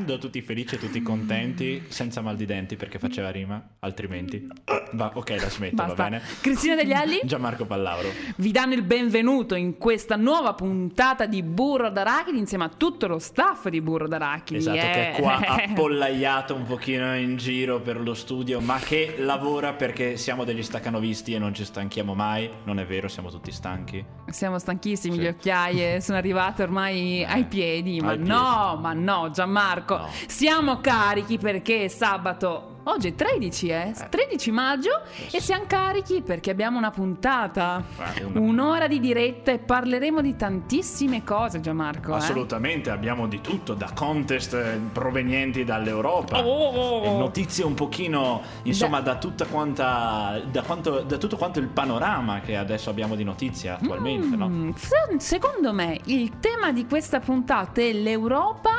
canticchiando, tutti felici e tutti contenti, senza mal di denti perché faceva rima, altrimenti. Va, ok, la smetto, Basta. va bene. Cristina Degli Alli Gianmarco Pallauro. vi danno il benvenuto in questa nuova puntata di Burro d'Arachidi insieme a tutto lo staff di Burro d'Arachidi. Esatto, che eh. è qua appollaiato un pochino in giro per lo studio, ma che lavora perché siamo degli staccanovisti e non ci stanchiamo mai. Non è vero, siamo tutti stanchi. Siamo stanchissimi, Sì. le occhiaie sono arrivate ormai ai piedi, ma ai piedi. no, ma no, Gianmarco, No. siamo carichi perché sabato, oggi è 13, eh? 13 maggio e siamo carichi perché abbiamo una puntata, Eh, un'ora di diretta e parleremo di tantissime cose, Gianmarco. eh? Assolutamente, abbiamo di tutto, da contest eh, provenienti dall'Europa. Oh! e Notizie un pochino, insomma, da, tutta quanta. Da, quanto, da tutto quanto il panorama che adesso abbiamo di notizie attualmente, no? Mm, se- Secondo me il tema di questa puntata è l'Europa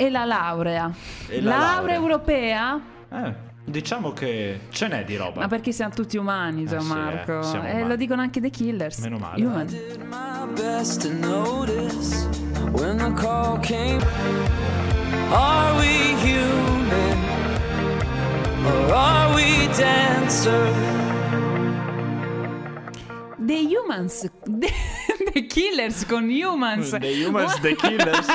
e la laurea. E la laurea laurea. europea? Eh, diciamo che ce n'è di roba. Ma perché siamo tutti umani, Eh sì, Gianmarco? eh, siamo e umani. lo dicono anche The Killers. Meno male. Human. did my best to notice when the call came. Are we human or are we dancer? The Humans. The, The Killers con Humans. The Humans, The Killers.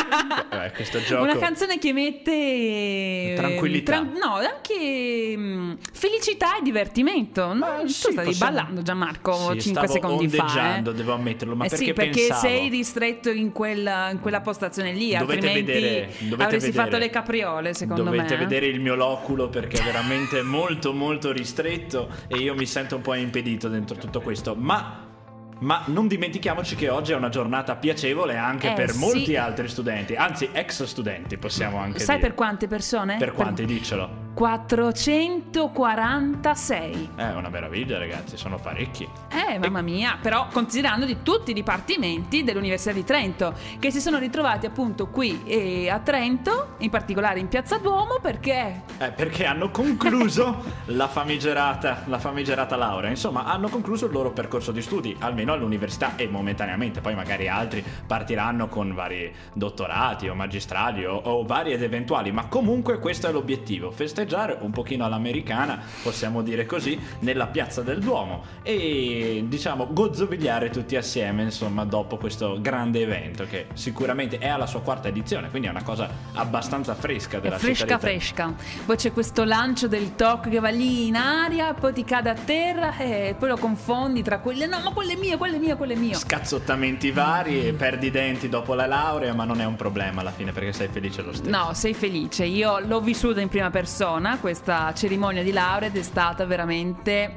Eh, questo gioco. Una canzone che mette eh, Tranquillità. no, anche mm, felicità e divertimento. No, tu sì, stavi possiamo- ballando, Gianmarco, Sì, 5 stavo secondi fa. eh. devo ammetterlo, ma eh perché sì, perché pensavo- sei ristretto in quella, in quella postazione lì, Dovete altrimenti vedere- dovete avresti vedere. fatto le capriole, secondo Dovete me. eh. vedere il mio loculo perché è veramente molto molto ristretto e io mi sento un po' impedito dentro tutto questo. Ma, ma non dimentichiamoci che oggi è una giornata piacevole anche Eh, per sì. molti altri studenti, anzi ex studenti possiamo anche Sai dire. per quante persone? Per quanti, diccelo. 446. È una meraviglia ragazzi, sono parecchi. Eh, mamma mia, però considerando di tutti i dipartimenti dell'Università di Trento che si sono ritrovati appunto qui eh, a Trento, in particolare in Piazza Duomo, perché Eh, perché hanno concluso la famigerata, la famigerata laurea. Insomma, hanno concluso il loro percorso di studi, almeno all'università e momentaneamente. Poi magari altri partiranno con vari dottorati o magistrali o, o vari ed eventuali. Ma comunque questo è l'obiettivo: festeggiare un pochino all'americana, possiamo dire così, nella piazza del Duomo e diciamo gozzovigliare tutti assieme, insomma, dopo questo grande evento che sicuramente è alla sua quarta edizione, quindi è una cosa abbastanza fresca è della città fresca fresca. Poi c'è questo lancio del TOC che va lì in aria, poi ti cade a terra e poi lo confondi tra quelle. No, ma quelle è mio, quelle è mio, quelle è mio. scazzottamenti vari e perdi i denti dopo la laurea, ma non è un problema alla fine perché sei felice lo stesso. No, sei felice. Io l'ho vissuta in prima persona, questa cerimonia di laurea ed è stata veramente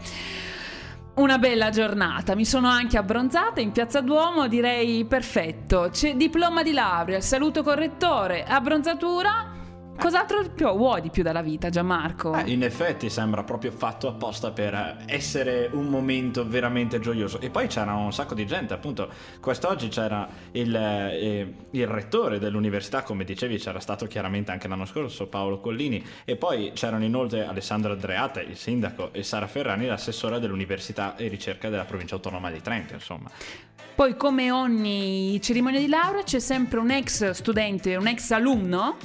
una bella giornata. Mi sono anche abbronzata in Piazza Duomo, direi perfetto. C'è diploma di laurea, saluto correttore, abbronzatura. Cos'altro vuoi di più dalla vita, Gianmarco? Eh, in effetti sembra proprio fatto apposta per eh, essere un momento veramente gioioso. E poi c'era un sacco di gente, appunto. Quest'oggi c'era il, eh, il rettore dell'università, come dicevi, c'era stato chiaramente anche l'anno scorso Paolo Collini. E poi c'erano inoltre Alessandro Andreata, il sindaco, e Sara Ferrani, l'assessore dell'università e ricerca della provincia autonoma di Trento, insomma. Poi, come ogni cerimonia di laurea, c'è sempre un ex studente, un ex alunno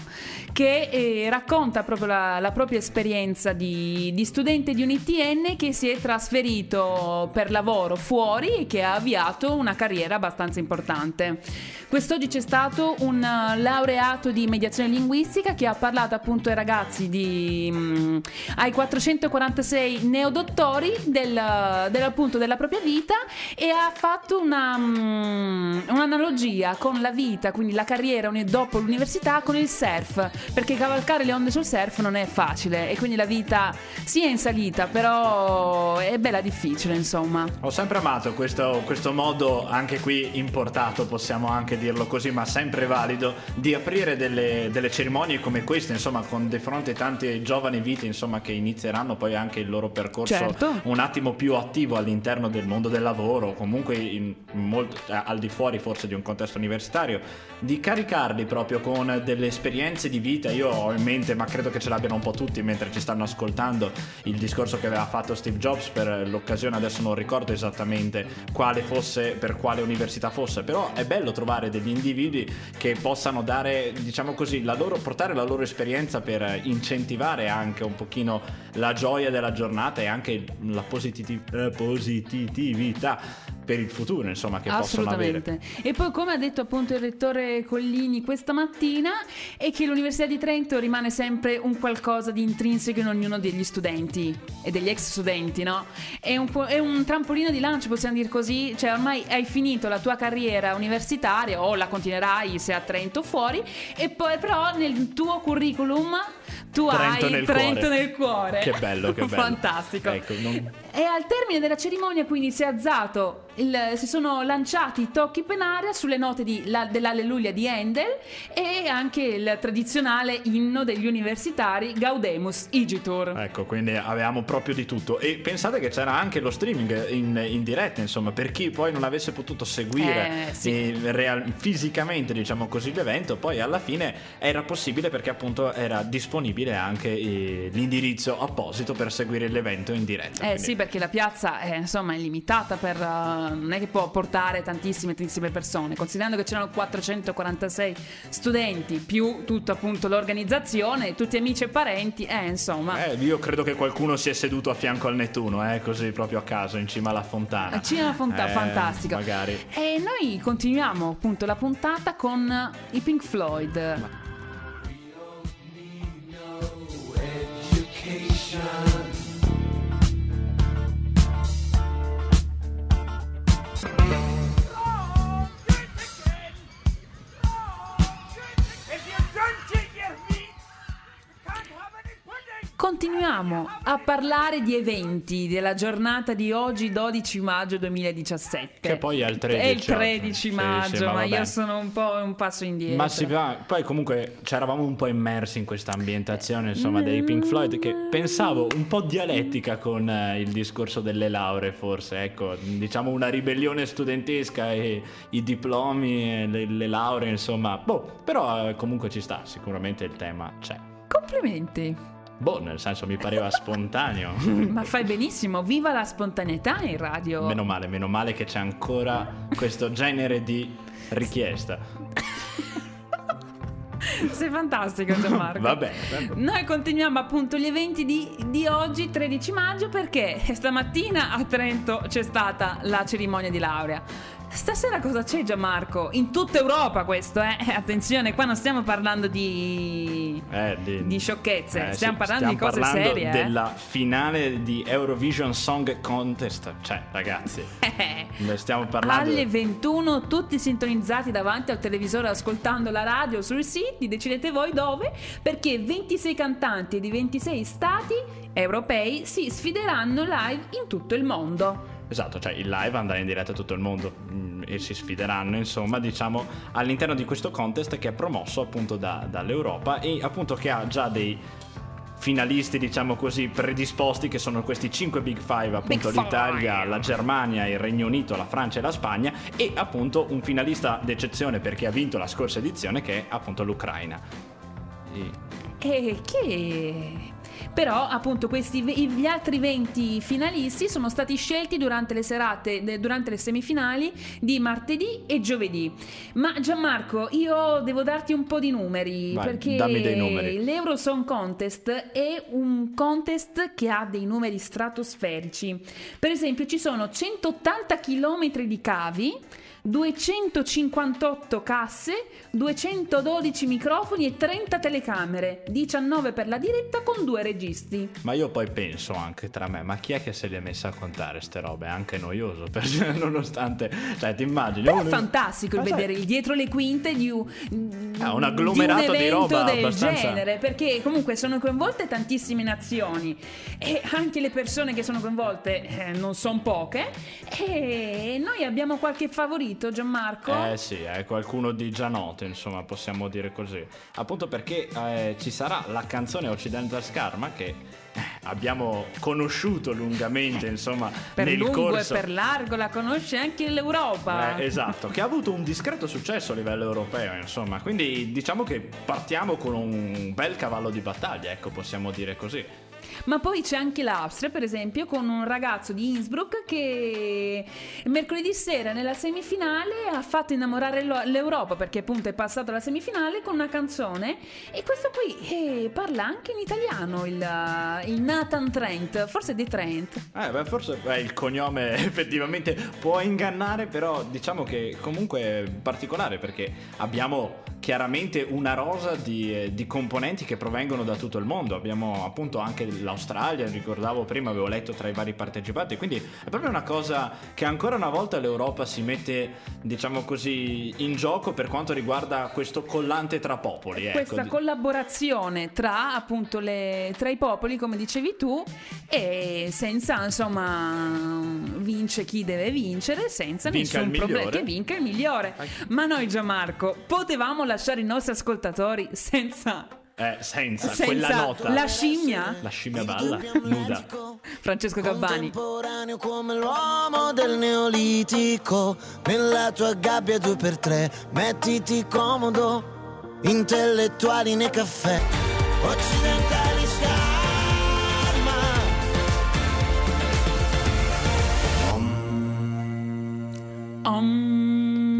che eh, racconta proprio la, la propria esperienza di, di studente di un ITN che si è trasferito per lavoro fuori e che ha avviato una carriera abbastanza importante. Quest'oggi c'è stato un eh, laureato di mediazione linguistica che ha parlato appunto ai ragazzi di mm, ai 446 neodottori del, della propria vita e ha fatto una, mm, un'analogia con la vita, quindi la carriera dopo l'università con il surf, perché cavalcare le onde sul surf non è facile e quindi la vita sì è in salita, però è bella difficile, insomma. Ho sempre amato questo, questo modo, anche qui importato, possiamo anche dirlo così, ma sempre valido, di aprire delle, delle cerimonie come queste, insomma, con di fronte tante giovani vite, insomma, che inizieranno poi anche il loro percorso Certo. un attimo più attivo all'interno del mondo del lavoro, comunque in molto- eh, al di fuori forse di un contesto universitario, di caricarli proprio con delle esperienze di vita. Io io ho in mente, ma credo che ce l'abbiano un po' tutti mentre ci stanno ascoltando, il discorso che aveva fatto Steve Jobs per l'occasione, adesso non ricordo esattamente quale fosse, per quale università fosse, però è bello trovare degli individui che possano dare, diciamo così, la loro, portare la loro esperienza per incentivare anche un pochino la gioia della giornata e anche la positiv- eh, positività per il futuro, insomma, che possono avere. E poi, come ha detto appunto il rettore Collini questa mattina, è che l'Università di Trento rimane sempre un qualcosa di intrinseco in ognuno degli studenti e degli ex studenti, no? È un, è un trampolino di lancio, possiamo dire così, cioè ormai hai finito la tua carriera universitaria o la continuerai se a Trento fuori, e poi però nel tuo curriculum tu Trento hai nel Trento cuore. nel cuore. Che bello, che bello. Fantastico. Ecco, non- E al termine della cerimonia quindi si è alzato, il- si sono lanciati i tocchi penaria sulle note di, la- dell'Alleluia di Handel e anche il tradizionale inno degli universitari Gaudemus Igitur. Ecco, quindi avevamo proprio di tutto. E pensate che c'era anche lo streaming in, in diretta, insomma, per chi poi non avesse potuto seguire Eh, sì. eh, real- fisicamente, diciamo così, l'evento, poi alla fine era possibile perché appunto era disponibile anche eh, l'indirizzo apposito per seguire l'evento in diretta. Eh Quindi- sì, perché la piazza è, insomma, è limitata per... eh, non è che può portare tantissime, tantissime persone. Considerando che c'erano 446 studenti, più tutta appunto l'organizzazione, tutti amici e parenti, eh insomma... Eh, io credo che qualcuno si è seduto a fianco al Nettuno, eh, così proprio a caso, in cima alla fontana. A Cinema Fonta- Eh, fantastico. Magari. E noi continuiamo appunto la puntata con i Pink Floyd. Continuiamo a parlare di eventi della giornata di oggi, 12 maggio 2017. Che poi è il 13. È il 13 Sì, sì, maggio, ma ma, io sono un po' un passo indietro. Ma si va, poi comunque c'eravamo un po' immersi in questa ambientazione insomma dei Pink Floyd che pensavo un po' dialettica con eh, il discorso delle lauree forse, ecco, diciamo una ribellione studentesca e i diplomi e le, le lauree insomma, boh, però eh, comunque ci sta, sicuramente il tema c'è. Complimenti. Boh, nel senso mi pareva spontaneo. Ma fai benissimo, viva la spontaneità in radio. Meno male, meno male che c'è ancora questo genere di richiesta. Sei fantastico Gianmarco. Va bene. Noi continuiamo appunto gli eventi di, di oggi, 13 maggio, perché stamattina a Trento c'è stata la cerimonia di laurea. Stasera cosa c'è Gianmarco? In tutta Europa questo, eh? Attenzione, qua non stiamo parlando di... Eh, di, Di sciocchezze, Eh, stiamo parlando di cose parlando serie, eh. della finale di Eurovision Song Contest. Cioè, ragazzi, ne stiamo parlando. Alle 21 tutti sintonizzati davanti al televisore ascoltando la radio sui siti, decidete voi dove, perché 26 cantanti di 26 stati europei si sfideranno live in tutto il mondo. Esatto, cioè il live andrà in diretta a tutto il mondo mm, e si sfideranno, insomma, diciamo, all'interno di questo contest che è promosso appunto da- dall'Europa e appunto che ha già dei finalisti, diciamo così, predisposti che sono questi 5 Big Five, appunto Big l'Italia, Five. la Germania, il Regno Unito, la Francia e la Spagna e appunto un finalista d'eccezione perché ha vinto la scorsa edizione che è appunto l'Ucraina. E- E che... Però appunto questi gli altri 20 finalisti sono stati scelti durante le serate, durante le semifinali di martedì e giovedì. Ma Gianmarco, io devo darti un po' di numeri Vai, perché numeri. l'Euro Song Contest è un contest che ha dei numeri stratosferici. Per esempio ci sono 180 km di cavi, 258 casse, 212 microfoni e 30 telecamere, 19 per la diretta con due registi. Ma io poi penso anche tra me, ma chi è che se le è messa a contare ste robe? È anche noioso, perché nonostante, cioè ti immagini... Però è fantastico il vedere il dietro le quinte di un, Ah, un agglomerato un di roba del abbastanza- genere, perché comunque sono coinvolte tantissime nazioni e anche le persone che sono coinvolte eh, non sono poche e noi abbiamo qualche favorito, Gianmarco? Eh sì, è qualcuno di già noto, insomma, possiamo dire così. Appunto perché eh, ci sarà la canzone Occidental Skarma che abbiamo conosciuto lungamente, insomma, Per nel lungo corso e per largo la conosce anche l'Europa. Eh, esatto, che ha avuto un discreto successo a livello europeo, insomma. Quindi diciamo che partiamo con un bel cavallo di battaglia, ecco, possiamo dire così. Ma poi c'è anche l'Austria, per esempio, con un ragazzo di Innsbruck che mercoledì sera nella semifinale ha fatto innamorare l'Europa perché appunto è passato alla semifinale con una canzone e questo qui eh, parla anche in italiano, il, il Nathan Trent, forse di Trent. Eh, beh, forse beh, il cognome effettivamente può ingannare, però diciamo che comunque è particolare perché abbiamo chiaramente una rosa di, eh, di componenti che provengono da tutto il mondo. Abbiamo appunto anche l'Australia, ricordavo prima, avevo letto tra i vari partecipanti, quindi è proprio una cosa che ancora una volta l'Europa si mette, diciamo così, in gioco per quanto riguarda questo collante tra popoli. ecco. Questa collaborazione tra appunto le, tra i popoli, come dicevi tu, e senza insomma vince chi deve vincere, senza Vinca nessun problema, che vinca il migliore. Ma noi Gianmarco potevamo lasciare i nostri ascoltatori senza, Eh, senza, senza quella nota. la scimmia? La scimmia balla, nuda. Francesco Gabbani. Contemporaneo come l'uomo del neolitico Nella tua gabbia due per tre Mettiti comodo Intellettuali nei caffè Occidentali scarma Om.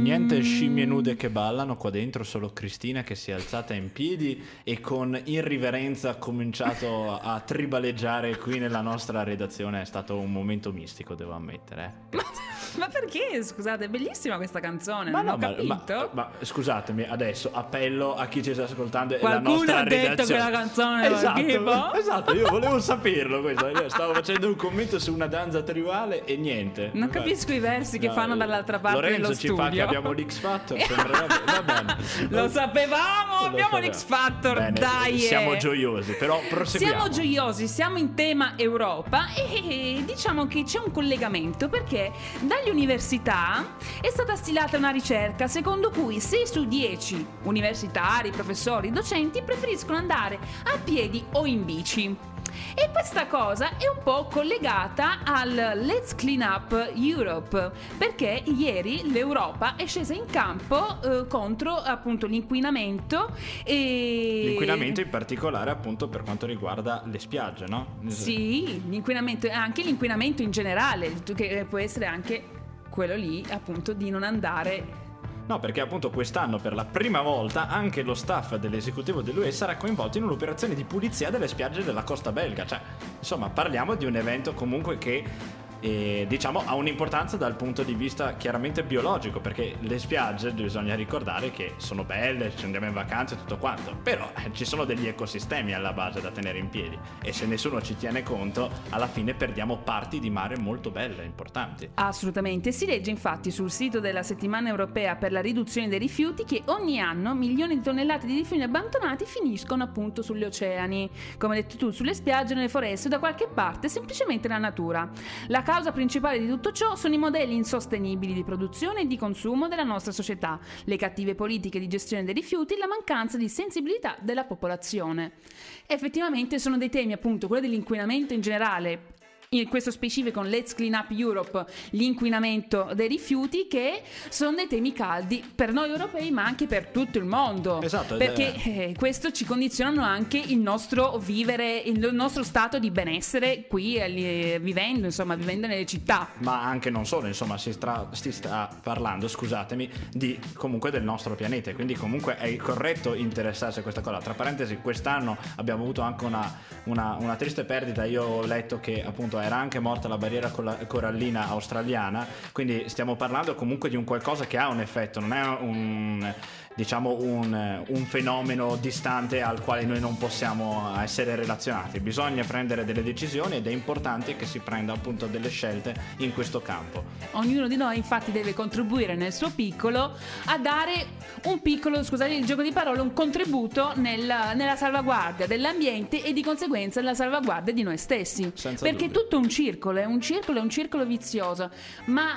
Niente scimmie nude che ballano qua dentro, solo Cristina che si è alzata in piedi e con irriverenza ha cominciato a tribaleggiare qui nella nostra redazione. È stato un momento mistico, devo ammettere. eh. Ma perché? Scusate, è bellissima questa canzone, Ma non no, ho ma, capito. ma- ma scusatemi, adesso appello a chi ci sta ascoltando. Qualcuno la nostra ha detto redazione. che la canzone esatto, schifo? esatto, io volevo saperlo questo. Io stavo facendo un commento su una danza tribale e niente. Non capisco i versi che fanno dall'altra parte Lorenzo dello ci fa che studio. abbiamo l'X Factor, bene. Lo sapevamo, Lo abbiamo l'X Factor, Bene, dai! Siamo eh. gioiosi, però proseguiamo. Siamo gioiosi, siamo in tema Europa e diciamo che c'è un collegamento perché dalle università è stata stilata una ricerca secondo cui 6 su 10 universitari, professori, docenti preferiscono andare a piedi o in bici. E questa cosa è un po' collegata al Let's Clean Up Europe, perché ieri l'Europa è scesa in campo eh, contro appunto l'inquinamento e L'inquinamento in particolare appunto per quanto riguarda le spiagge, no? Sì, l'inquinamento, anche l'inquinamento in generale, che può essere anche quello lì appunto di non andare No, perché appunto quest'anno per la prima volta anche lo staff dell'esecutivo dell'UE sarà coinvolto in un'operazione di pulizia delle spiagge della costa belga. Cioè, insomma, parliamo di un evento comunque che eh, diciamo ha un'importanza dal punto di vista chiaramente biologico, perché le spiagge bisogna ricordare che sono belle, ci andiamo in vacanza e tutto quanto, però eh, ci sono degli ecosistemi alla base da tenere in piedi e se nessuno ci tiene conto, alla fine perdiamo parti di mare molto belle, importanti. Assolutamente, si legge infatti sul sito della settimana europea per la riduzione dei rifiuti che ogni anno milioni di tonnellate di rifiuti abbandonati finiscono appunto sugli oceani, come detto tu, sulle spiagge, nelle foreste o da qualche parte, semplicemente nella natura. La causa principale di tutto ciò sono i modelli insostenibili di produzione e di consumo della nostra società, le cattive politiche di gestione dei rifiuti e la mancanza di sensibilità della popolazione. Effettivamente sono dei temi appunto, quello dell'inquinamento in generale, in questo specifico con Let's Clean Up Europe, l'inquinamento dei rifiuti, che sono dei temi caldi per noi europei, ma anche per tutto il mondo. Esatto, Perché è- eh, questo ci condizionano anche il nostro vivere, il nostro stato di benessere qui, eh, vivendo, insomma, vivendo nelle città. ma anche non solo, insomma, si, stra- si sta parlando, scusatemi, di comunque del nostro pianeta, quindi comunque è corretto interessarsi a questa cosa. Tra parentesi, quest'anno abbiamo avuto anche una, una- una triste perdita, io ho letto che appunto era anche morta la barriera corallina australiana, quindi stiamo parlando comunque di un qualcosa che ha un effetto, non è un diciamo un, un fenomeno distante al quale noi non possiamo essere relazionati. Bisogna prendere delle decisioni ed è importante che si prenda appunto delle scelte in questo campo. Ognuno di noi infatti deve contribuire nel suo piccolo a dare un piccolo, scusate il gioco di parole, un contributo nel- nella salvaguardia dell'ambiente e di conseguenza nella salvaguardia di noi stessi. Senza Perché dubbio. tutto un circolo, è un circolo, è un circolo vizioso. Ma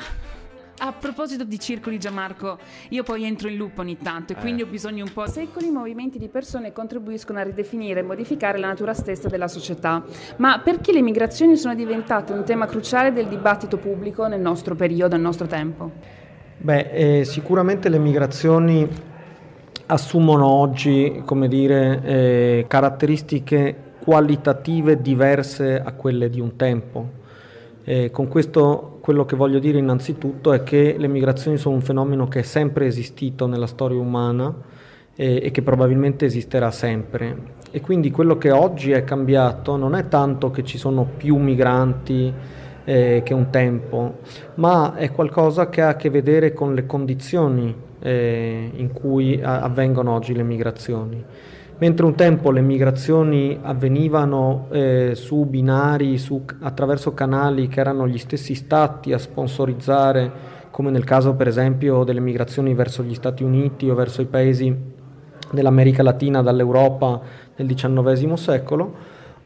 A proposito di circoli, Gianmarco, io poi entro in loop ogni tanto e Eh. quindi ho bisogno un po'. Secoli i movimenti di persone contribuiscono a ridefinire e modificare la natura stessa della società. Ma perché le migrazioni sono diventate un tema cruciale del dibattito pubblico nel nostro periodo, nel nostro tempo? Beh, eh, sicuramente le migrazioni assumono oggi, come dire, eh, caratteristiche qualitative diverse a quelle di un tempo. Eh, con questo quello che voglio dire innanzitutto è che le migrazioni sono un fenomeno che è sempre esistito nella storia umana eh, e che probabilmente esisterà sempre. E quindi quello che oggi è cambiato non è tanto che ci sono più migranti eh, che un tempo, ma è qualcosa che ha a che vedere con le condizioni eh, in cui avvengono oggi le migrazioni. Mentre un tempo le migrazioni avvenivano eh, su binari, su- attraverso canali che erano gli stessi stati a sponsorizzare, come nel caso per esempio delle migrazioni verso gli Stati Uniti o verso i paesi dell'America Latina dall'Europa nel XIX secolo,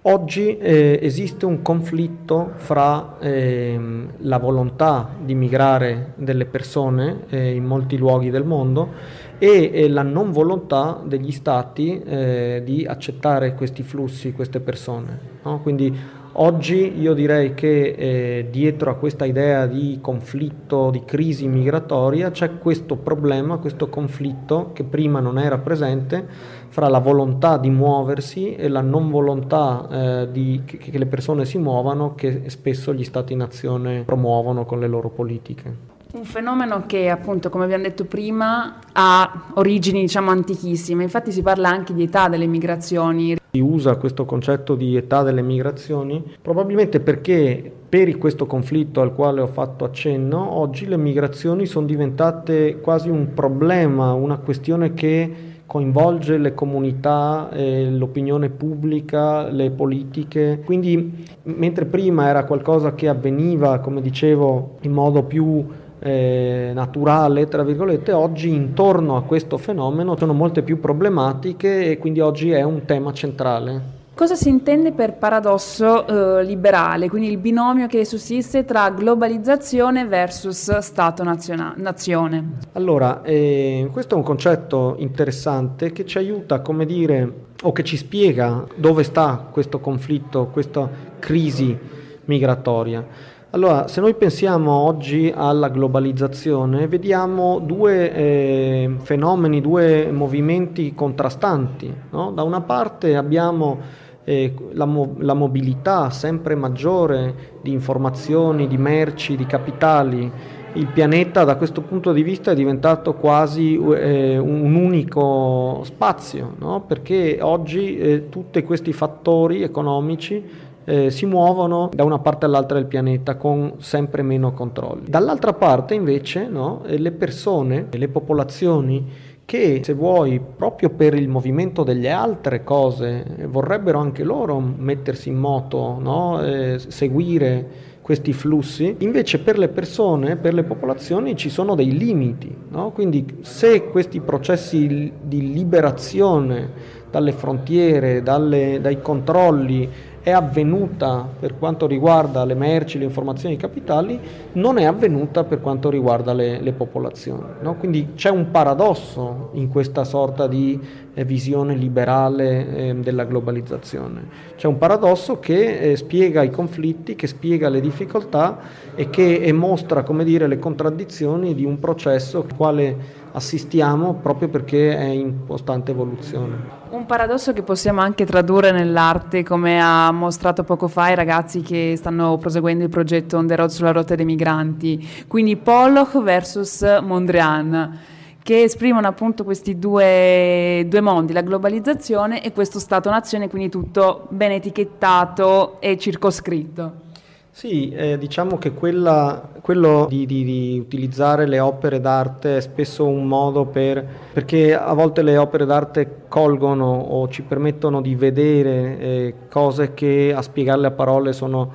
oggi eh, esiste un conflitto fra ehm, la volontà di migrare delle persone eh, in molti luoghi del mondo e, e la non volontà degli stati eh, di accettare questi flussi, queste persone. no? Quindi oggi io direi che eh, dietro a questa idea di conflitto, di crisi migratoria, c'è questo problema, questo conflitto che prima non era presente fra la volontà di muoversi e la non volontà eh, di, che, che le persone si muovano che spesso gli stati-nazione promuovono con le loro politiche. Un fenomeno che appunto, come abbiamo detto prima, ha origini diciamo antichissime, infatti si parla anche di età delle migrazioni. Si usa questo concetto di età delle migrazioni probabilmente perché per questo conflitto al quale ho fatto accenno, oggi le migrazioni sono diventate quasi un problema, una questione che coinvolge le comunità, eh, l'opinione pubblica, le politiche. Quindi mentre prima era qualcosa che avveniva, come dicevo, in modo più eh, naturale, tra virgolette, oggi intorno a questo fenomeno sono molte più problematiche e quindi oggi è un tema centrale. Cosa si intende per paradosso eh, liberale, quindi il binomio che sussiste tra globalizzazione versus Stato-nazione? Allora, eh, questo è un concetto interessante che ci aiuta, come dire, o che ci spiega dove sta questo conflitto, questa crisi migratoria. Allora, se noi pensiamo oggi alla globalizzazione, vediamo due eh, fenomeni, due movimenti contrastanti. no? Da una parte abbiamo eh, la, mo- la mobilità sempre maggiore di informazioni, di merci, di capitali. Il pianeta da questo punto di vista è diventato quasi eh, un unico spazio, no? perché oggi eh, tutti questi fattori economici eh, si muovono da una parte all'altra del pianeta con sempre meno controlli. Dall'altra parte invece no, eh, le persone, le popolazioni che se vuoi proprio per il movimento delle altre cose eh, vorrebbero anche loro mettersi in moto, no? eh, seguire questi flussi, invece per le persone, per le popolazioni ci sono dei limiti, no? quindi se questi processi di liberazione dalle frontiere, dalle, dai controlli è avvenuta per quanto riguarda le merci, le informazioni, i capitali, non è avvenuta per quanto riguarda le, le popolazioni. No? Quindi c'è un paradosso in questa sorta di eh, visione liberale eh, della globalizzazione. C'è un paradosso che eh, spiega i conflitti, che spiega le difficoltà e che e mostra dire, le contraddizioni di un processo al quale assistiamo proprio perché è in costante evoluzione. Un paradosso che possiamo anche tradurre nell'arte, come ha mostrato poco fa i ragazzi che stanno proseguendo il progetto On the Road sulla rotta dei migranti, quindi Pollock versus Mondrian, che esprimono appunto questi due, due mondi, la globalizzazione e questo Stato-nazione, quindi tutto ben etichettato e circoscritto. Sì, eh, diciamo che quella, quello di, di, di, utilizzare le opere d'arte è spesso un modo per, perché a volte le opere d'arte colgono o ci permettono di vedere eh, cose che a spiegarle a parole sono,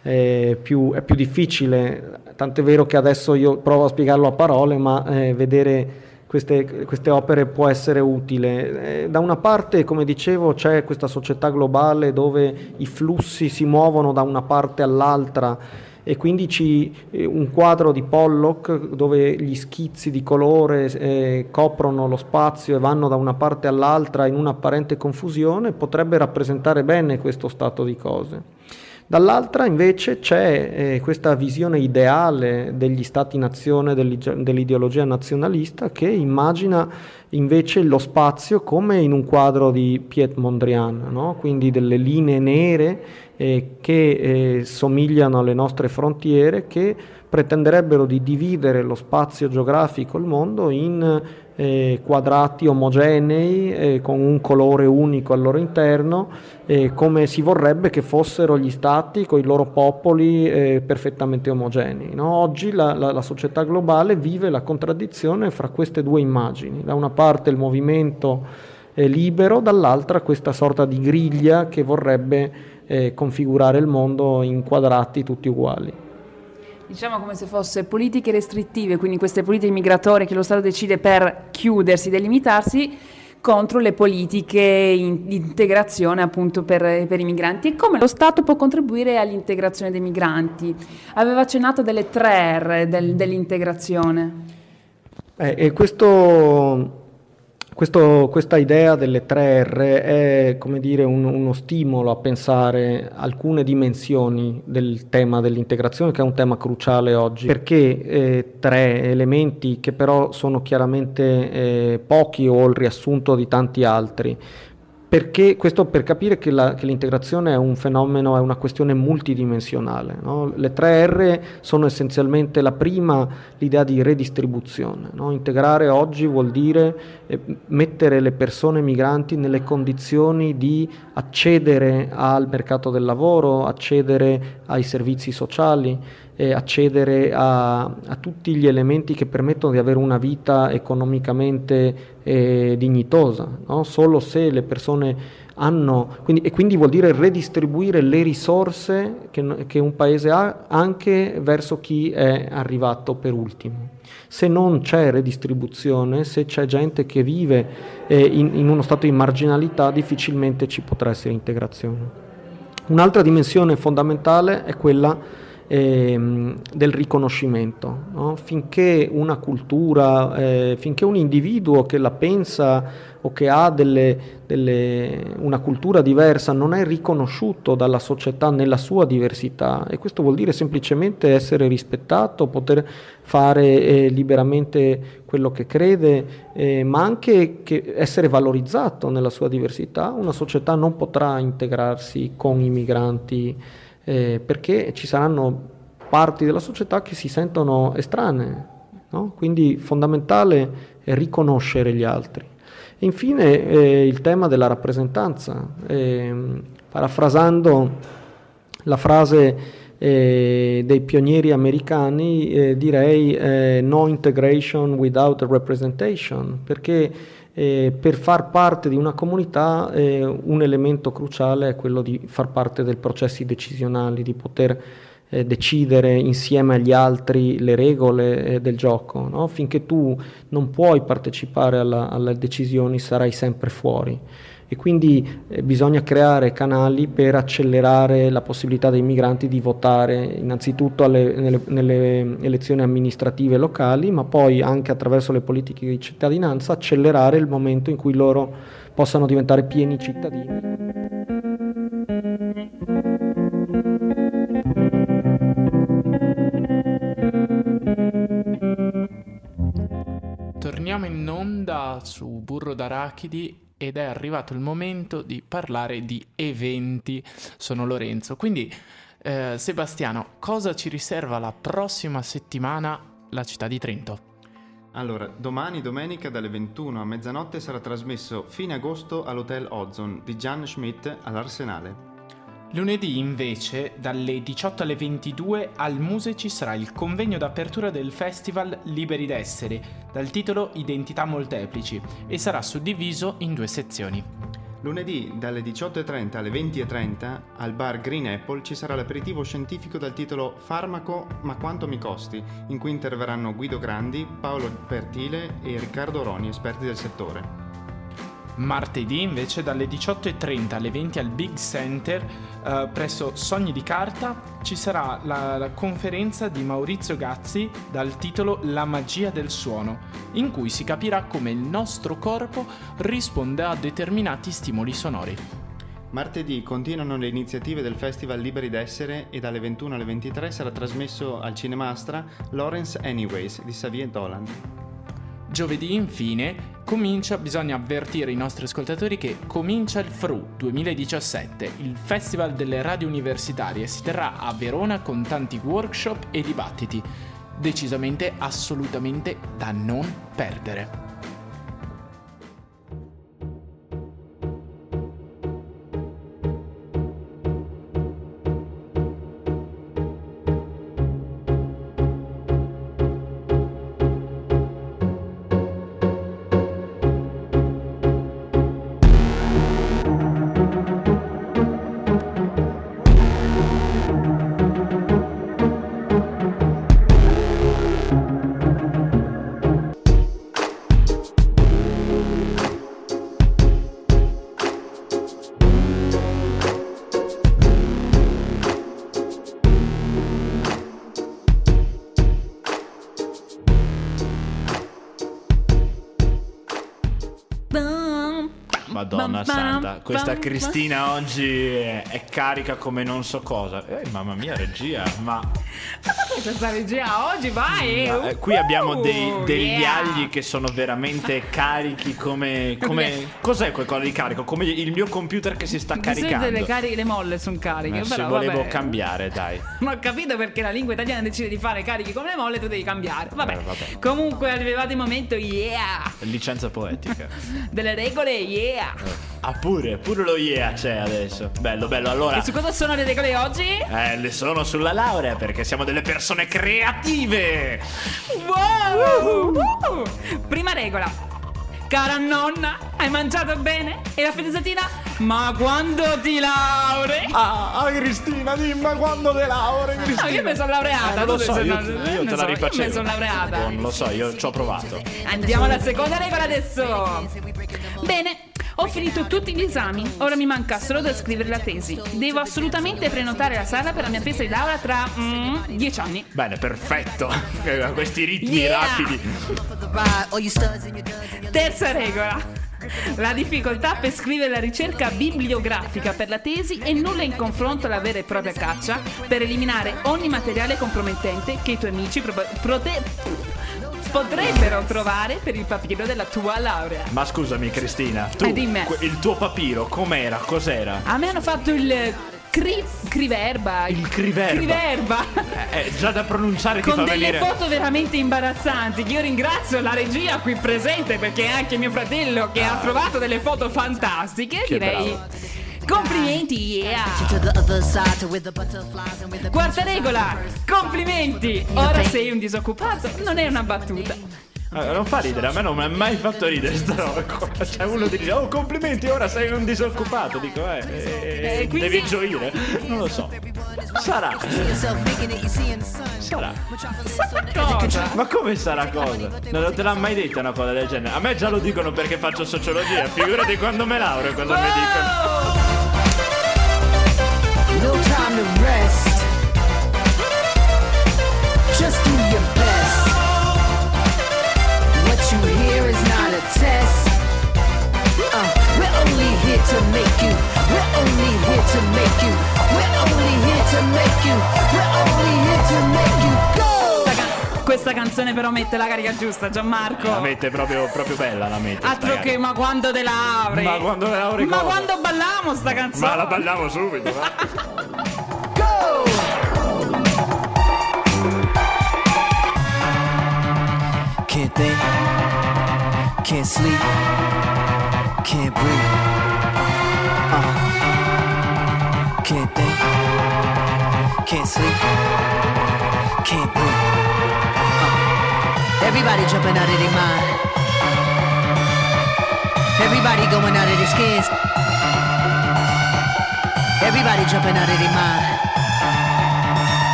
eh, più, è più difficile, tant'è vero che adesso io provo a spiegarlo a parole, ma eh, vedere queste, queste, opere può essere utile. Eh, da una parte, come dicevo, c'è questa società globale dove i flussi si muovono da una parte all'altra e quindi ci, eh, un quadro di Pollock dove gli schizzi di colore eh, coprono lo spazio e vanno da una parte all'altra in un'apparente confusione potrebbe rappresentare bene questo stato di cose. Dall'altra invece c'è eh, questa visione ideale degli stati-nazione, dell'ideologia nazionalista che immagina invece lo spazio come in un quadro di Piet Mondrian, no? quindi delle linee nere eh, che eh, somigliano alle nostre frontiere, che pretenderebbero di dividere lo spazio geografico, il mondo, in eh, quadrati omogenei eh, con un colore unico al loro interno, eh, come si vorrebbe che fossero gli stati con i loro popoli eh, perfettamente omogenei. No? Oggi la, la, la, società globale vive la contraddizione fra queste due immagini, da una parte il movimento eh, libero, dall'altra questa sorta di griglia che vorrebbe eh, configurare il mondo in quadrati tutti uguali diciamo come se fosse politiche restrittive, quindi queste politiche migratorie che lo Stato decide per chiudersi, delimitarsi, contro le politiche di integrazione appunto per, per, i migranti e come lo Stato può contribuire all'integrazione dei migranti. Aveva accennato delle tre R del, dell'integrazione. Eh, questo questo, questa idea delle tre R è come dire, un, uno stimolo a pensare alcune dimensioni del tema dell'integrazione, che è un tema cruciale oggi, perché eh, tre elementi che però sono chiaramente eh, pochi o il riassunto di tanti altri. Perché, questo per capire che, la, che, l'integrazione è un fenomeno, è una questione multidimensionale. No? Le tre R sono essenzialmente la prima, l'idea di redistribuzione. No? Integrare oggi vuol dire eh, mettere le persone migranti nelle condizioni di accedere al mercato del lavoro, accedere ai servizi sociali, eh, accedere a, a, tutti gli elementi che permettono di avere una vita economicamente eh, dignitosa. No? Solo se le persone hanno, quindi, e quindi vuol dire redistribuire le risorse che, che un paese ha anche verso chi è arrivato per ultimo. Se non c'è redistribuzione, se c'è gente che vive eh, in, in uno stato di marginalità, difficilmente ci potrà essere integrazione. Un'altra dimensione fondamentale è quella ehm, del riconoscimento. No? Finché una cultura, eh, finché un individuo che la pensa o che ha delle, delle, una cultura diversa non è riconosciuto dalla società nella sua diversità e questo vuol dire semplicemente essere rispettato, poter fare eh, liberamente quello che crede, eh, ma anche essere valorizzato nella sua diversità, una società non potrà integrarsi con i migranti eh, perché ci saranno parti della società che si sentono estranee, no? quindi fondamentale è riconoscere gli altri. E infine eh, il tema della rappresentanza, eh, parafrasando la frase eh, dei pionieri americani, eh, direi eh, no integration without representation, perché eh, per far parte di una comunità eh, un elemento cruciale è quello di far parte dei processi decisionali, di poter eh, decidere insieme agli altri le regole eh, del gioco. No? Finché tu non puoi partecipare alla, alle decisioni sarai sempre fuori e quindi eh, bisogna creare canali per accelerare la possibilità dei migranti di votare innanzitutto alle, nelle, nelle, elezioni amministrative locali, ma poi anche attraverso le politiche di cittadinanza accelerare il momento in cui loro possano diventare pieni cittadini. Torniamo in onda su Burro d'Arachidi ed è arrivato il momento di parlare di eventi. Sono Lorenzo. Quindi, eh, Sebastiano, cosa ci riserva la prossima settimana la città di Trento? Allora, domani domenica dalle 21 a mezzanotte sarà trasmesso fine agosto all'Hotel Ozone di Jan Schmidt all'Arsenale. Lunedì invece dalle 18 alle 22 al Muse ci sarà il convegno d'apertura del festival Liberi d'essere dal titolo Identità molteplici e sarà suddiviso in due sezioni. Lunedì dalle 18.30 alle 20.30 al bar Green Apple ci sarà l'aperitivo scientifico dal titolo Farmaco ma quanto mi costi, in cui interverranno Guido Grandi, Paolo Pertile e Riccardo Roni, esperti del settore. Martedì invece dalle 18.30 alle 20 al Big Center eh, presso Sogni di Carta ci sarà la, la conferenza di Maurizio Gazzi dal titolo La magia del suono, in cui si capirà come il nostro corpo risponde a determinati stimoli sonori. Martedì continuano le iniziative del Festival Liberi d'Essere e dalle 21 alle 23 sarà trasmesso al Cinemastra Lawrence Anyways di Xavier Dolan. Giovedì, infine, comincia, bisogna avvertire i nostri ascoltatori che comincia il FRU 2017, il Festival delle Radio Universitarie. Si terrà a Verona con tanti workshop e dibattiti. Decisamente, assolutamente da non perdere. Madonna santa, questa Cristina oggi è, è carica come non so cosa. Eh, mamma mia, regia, ma Questa regia oggi vai! Ma, eh, uh, qui abbiamo dei- degli yeah. agli che sono veramente carichi come, come- Cos'è quel coso di carico? Come il mio computer che si sta caricando. le, cari- le molle sono cariche. Eh, se però, volevo vabbè. cambiare, dai. Non ho capito perché la lingua italiana decide di fare carichi come le molle, tu devi cambiare. Vabbè. Eh, vabbè. Comunque è arrivato il momento, yeah! Licenza poetica. Delle regole, yeah! Ah, pure, pure lo yeah c'è adesso. Bello, bello. Allora, E su cosa sono le regole oggi? eh, le sono sulla laurea perché siamo delle persone creative. Wow! Uh! Prima regola. Cara nonna, hai mangiato bene? E la fidanzatina? Ma quando ti laurei? Ah, ah, Cristina, dimmi quando te laurei, Ah, io mi sono laureata. Eh, non lo so, io, non- io non te la so, rifacevo. Io mi sono laureata. Non lo so, io ci ho provato. Andiamo alla seconda regola adesso. Bene, ho finito tutti gli esami. Ora mi manca solo da scrivere la tesi. Devo assolutamente prenotare la sala per la mia festa di laurea tra mm, dieci anni. Bene, perfetto. Eh, Questi ritmi Yeah. rapidi. Terza regola. La difficoltà per scrivere la ricerca bibliografica per la tesi è nulla in confronto alla vera e propria caccia per eliminare ogni materiale compromettente che i tuoi amici prote- potrebbero trovare per il papiro della tua laurea. Ma scusami, Cristina, tu Eh, il tuo papiro com'era? Cos'era? A me hanno fatto il cri- criverba. Il criverba. Criverba. Eh, eh, già da pronunciare ti Con delle venire. foto veramente imbarazzanti. che Io ringrazio la regia qui presente perché è anche mio fratello che ha trovato delle foto fantastiche. Ah. Che direi. bravo. Complimenti, yeah! Quarta regola, complimenti! Ora sei un disoccupato, non è una battuta. Eh, non fa ridere, a me non mi ha mai fatto ridere sta roba. Cioè uno dice, oh complimenti, ora sei un disoccupato. Dico, eh, eh, Eh, quindi- devi gioire? Non lo so. Sarà, sarà. Cosa? Ma come sarà cosa? Non te l'ha mai detta una cosa del genere? A me già lo dicono perché faccio sociologia, figurati quando me laureo cosa mi dicono. Just do your best. What you hear is not a test. Uh, we're only here to make you. We're only here to make you. We're only here to make you. We're only here to make you go. Questa canzone però mette la carica giusta, Gianmarco. La mette proprio, proprio bella la mette. Altro che ma quando te laurei? Ma quando te laurei Ma cosa? quando balliamo sta canzone? Ma la balliamo subito, va? Think, can't sleep, can't breathe. Uh. Can't think, can't sleep, can't breathe. Uh. Everybody jumping out of their mind. Everybody going out of their skins. Everybody jumping out of their mind.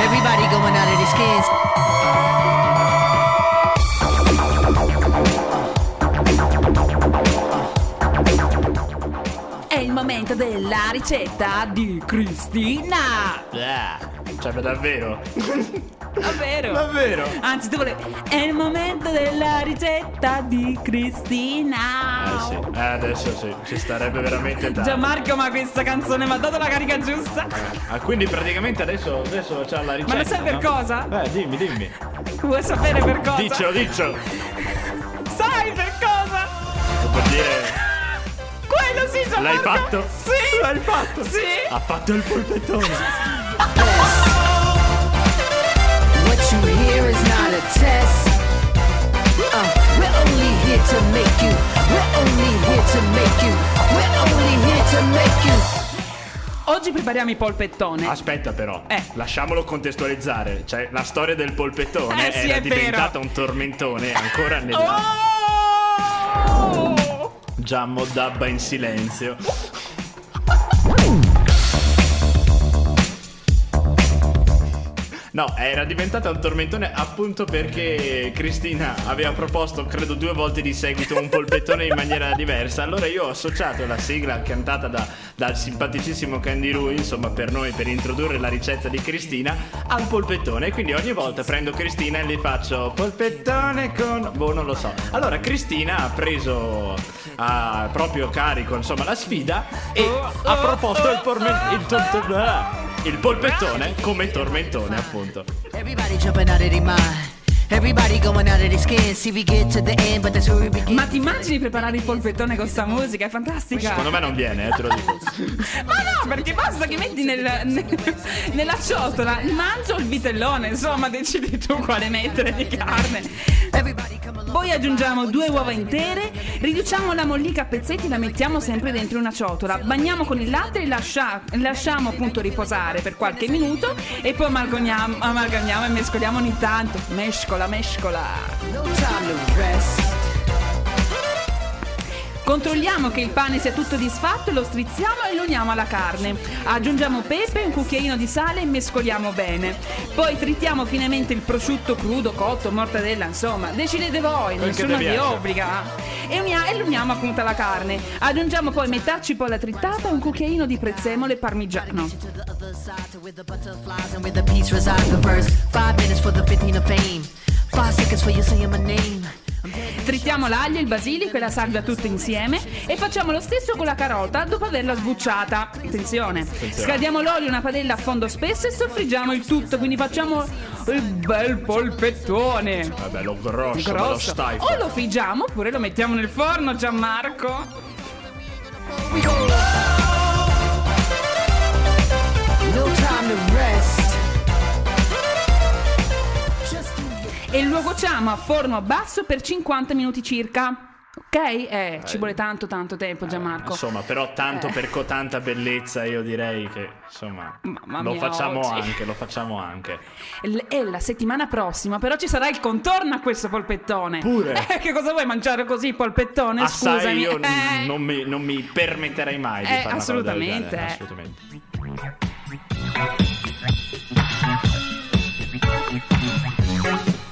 Everybody going out of their skins. Momento della ricetta di Cristina. Ah, cioè, davvero? Davvero? Davvero? Anzi, tu volevi. È il momento della ricetta di Cristina. Eh sì, eh, adesso sì, ci starebbe veramente tanto. Gianmarco, ma questa canzone mi ha dato la carica giusta. Ah, quindi praticamente adesso, adesso c'ha la ricetta. Ma lo sai per no? cosa? Eh, dimmi, dimmi. Vuoi sapere per cosa? Diccelo, diccelo. Sai per cosa? Vuol dire. Sì, Gianmarco. L'hai fatto? Sì. L'hai fatto? Sì. Ha fatto il polpettone. What you hear is not a test. Uh, we're only here to make you. We're only here to make you. We're only here to make you. Oggi prepariamo i polpettone. Aspetta però, Eh. lasciamolo contestualizzare. Cioè, la storia del polpettone Eh, sì, era è vero. diventata un tormentone ancora nella... Oh! Giammo dabba in silenzio. No, era diventata un tormentone appunto perché Cristina aveva proposto, credo due volte di seguito, un polpettone in maniera diversa. Allora io ho associato la sigla cantata da- dal simpaticissimo Candy Rui, insomma per noi, per introdurre la ricetta di Cristina, al polpettone. Quindi ogni volta prendo Cristina e le faccio polpettone con... boh, non lo so. Allora Cristina ha preso a proprio carico, insomma, la sfida e ha proposto il, porme- il tor- il polpettone come tormentone, appunto. Everybody jumping out of their mind. Everybody going out of their skin. See, we get to the end, but that's where we begin. Ma ti immagini preparare il polpettone con sta musica? È fantastica. Secondo me non viene, eh, te lo dico. Ma no, perché basta che metti nel- nel- nella ciotola il manzo o il vitellone, insomma, decidi tu quale mettere di carne. Poi aggiungiamo due uova intere, riduciamo la mollica a pezzetti e la mettiamo sempre dentro una ciotola. Bagniamo con il latte e lascia- lasciamo appunto riposare per qualche minuto e poi amalgamiamo, amalgamiamo e mescoliamo ogni tanto. Mescola. No time to rest. Controlliamo che il pane sia tutto disfatto e lo strizziamo e lo uniamo alla carne. Aggiungiamo pepe, un cucchiaino di sale e mescoliamo bene. Poi tritiamo finemente il prosciutto crudo, cotto, mortadella, insomma, decidete voi, Quel nessuno vi obbliga. E, unia- e lo uniamo appunto alla carne. Aggiungiamo poi metà cipolla tritata e un cucchiaino di prezzemole parmigiano. To the other side, to where the butterflies and where the peace resides. The verse. Five minutes for the 15 of fame. Five seconds for you saying my name. Tritiamo l'aglio, il basilico e la salvia tutto insieme e facciamo lo stesso con la carota dopo averla sbucciata. Attenzione. Scaldiamo l'olio in una padella a fondo spesso e soffriggiamo il tutto, quindi facciamo il bel polpettone. Vabbè, lo grosso, Grosso. stai. O lo friggiamo oppure lo mettiamo nel forno, Gianmarco. E lo cuociamo a forno basso per 50 minuti circa. Ok? Eh, ci vuole tanto tanto tempo, Gianmarco. Insomma, però tanto Eh. per co- tanta bellezza io direi che, insomma, Mamma lo facciamo oggi. anche, lo facciamo anche. L- E la settimana prossima però ci sarà il contorno a questo polpettone. Pure? Eh, che cosa vuoi mangiare così polpettone? Assai Scusami. io Eh. non, mi, non mi permetterei mai di Eh, fare assolutamente, genere, eh. assolutamente.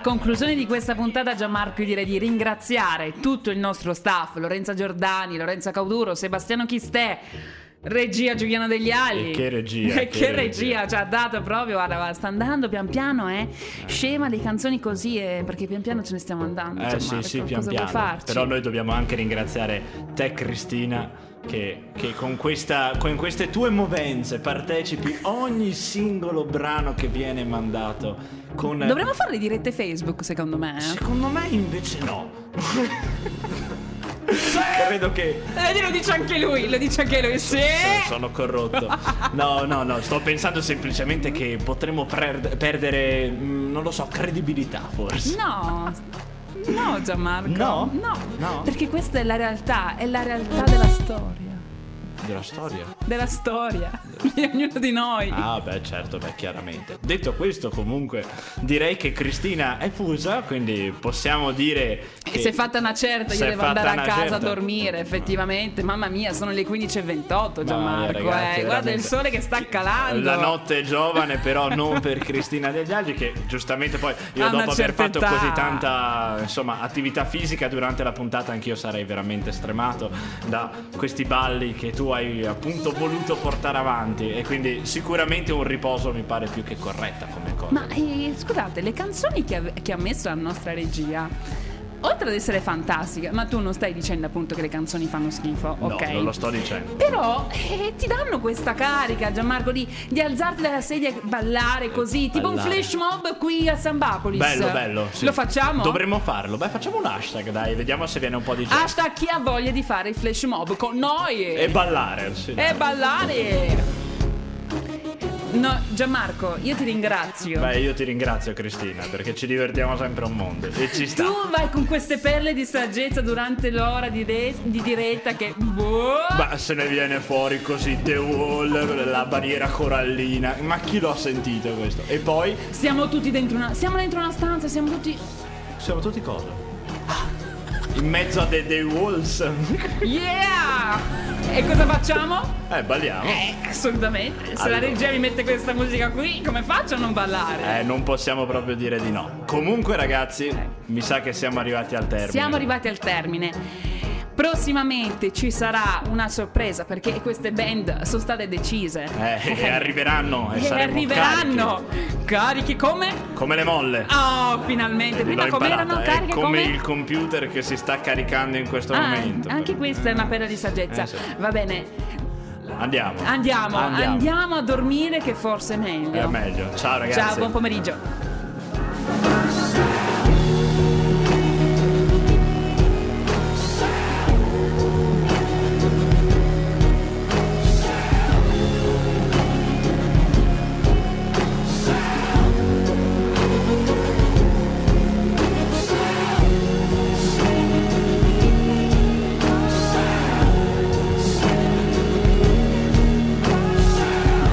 A conclusione di questa puntata, Gianmarco, io direi di ringraziare tutto il nostro staff: Lorenza Giordani, Lorenza Cauduro, Sebastiano Chistè. Regia Giuliano degli Ali. E che regia, E che che regia. regia ci ha dato proprio. Guarda, sta andando pian piano, eh. Scema di canzoni così, eh, perché pian piano ce ne stiamo andando. Eh sì, Gianmarco, sì, pian piano. Però noi dobbiamo anche ringraziare te, Cristina, che, che con, questa, con queste tue movenze partecipi ogni singolo brano che viene mandato. Con... Dovremmo fare le dirette Facebook, secondo me. eh. Secondo me invece no. Credo che Vedi, lo dice anche lui, lo dice anche lui. Sì. sono corrotto. No, no, no, sto pensando semplicemente che potremmo per- perdere, mm, non lo so, credibilità forse. No. No, Gianmarco. No? No. No? Perché questa è la realtà, è la realtà della storia. Della storia. Della storia di ognuno di noi. Ah, beh, certo, beh, chiaramente. Detto questo, comunque, direi che Cristina è fusa, quindi possiamo dire. E Che si è fatta una certa, io devo andare a casa certa. a dormire, effettivamente. Mamma mia, sono le 15.28, Gianmarco. ragazzi, eh. Guarda il sole che sta calando. La notte è giovane, però non per Cristina degli Aggi, che giustamente poi io Ha dopo aver fatto età. così tanta insomma, attività fisica durante la puntata, anch'io sarei veramente stremato da questi balli che tu hai appunto voluto portare avanti. E quindi sicuramente un riposo mi pare più che corretta come cosa. Ma eh, scusate, le canzoni che, che ha messo la nostra regia, oltre ad essere fantastiche, ma tu non stai dicendo appunto che le canzoni fanno schifo, no, ok? non lo sto dicendo. Però eh, ti danno questa carica, Gianmarco, di, di alzarti dalla sedia e ballare così, tipo un ballare. flash mob qui a San Bapolis. Bello, bello. sì. Lo facciamo? Dovremmo farlo. Beh, facciamo un hashtag, dai, vediamo se viene un po' di gente. Hashtag chi ha voglia di fare il flash mob con noi E ballare. sì. e ballare. No, Gianmarco, io ti ringrazio. Beh, io ti ringrazio Cristina perché ci divertiamo sempre un mondo e ci sta. Tu vai con queste perle di saggezza durante l'ora di, re- di diretta che... Boh. Ma se ne viene fuori così The Wall, la barriera corallina. Ma chi lo ha sentito questo? E poi Siamo tutti dentro una... Siamo dentro una stanza, siamo tutti... siamo tutti cosa? In mezzo a The, The Walls. Yeah! E cosa facciamo? Eh, balliamo. Eh, assolutamente. Se la Allora. regia mi mette questa musica qui, come faccio a non ballare? Eh, non possiamo proprio dire di no. Comunque, ragazzi, mi sa che siamo arrivati al termine. Siamo arrivati al termine. Prossimamente ci sarà una sorpresa perché queste band sono state decise. Eh, e arriveranno e, E arriveranno carichi. carichi come? Come le molle. Oh, finalmente. Prima come erano cariche come, come? il computer che si sta caricando in questo Ah, momento. anche questa è una perla di saggezza. Eh, sì. Va bene, Andiamo. andiamo, Andiamo. andiamo a dormire che forse è meglio. È meglio. Ciao ragazzi. Ciao, buon pomeriggio.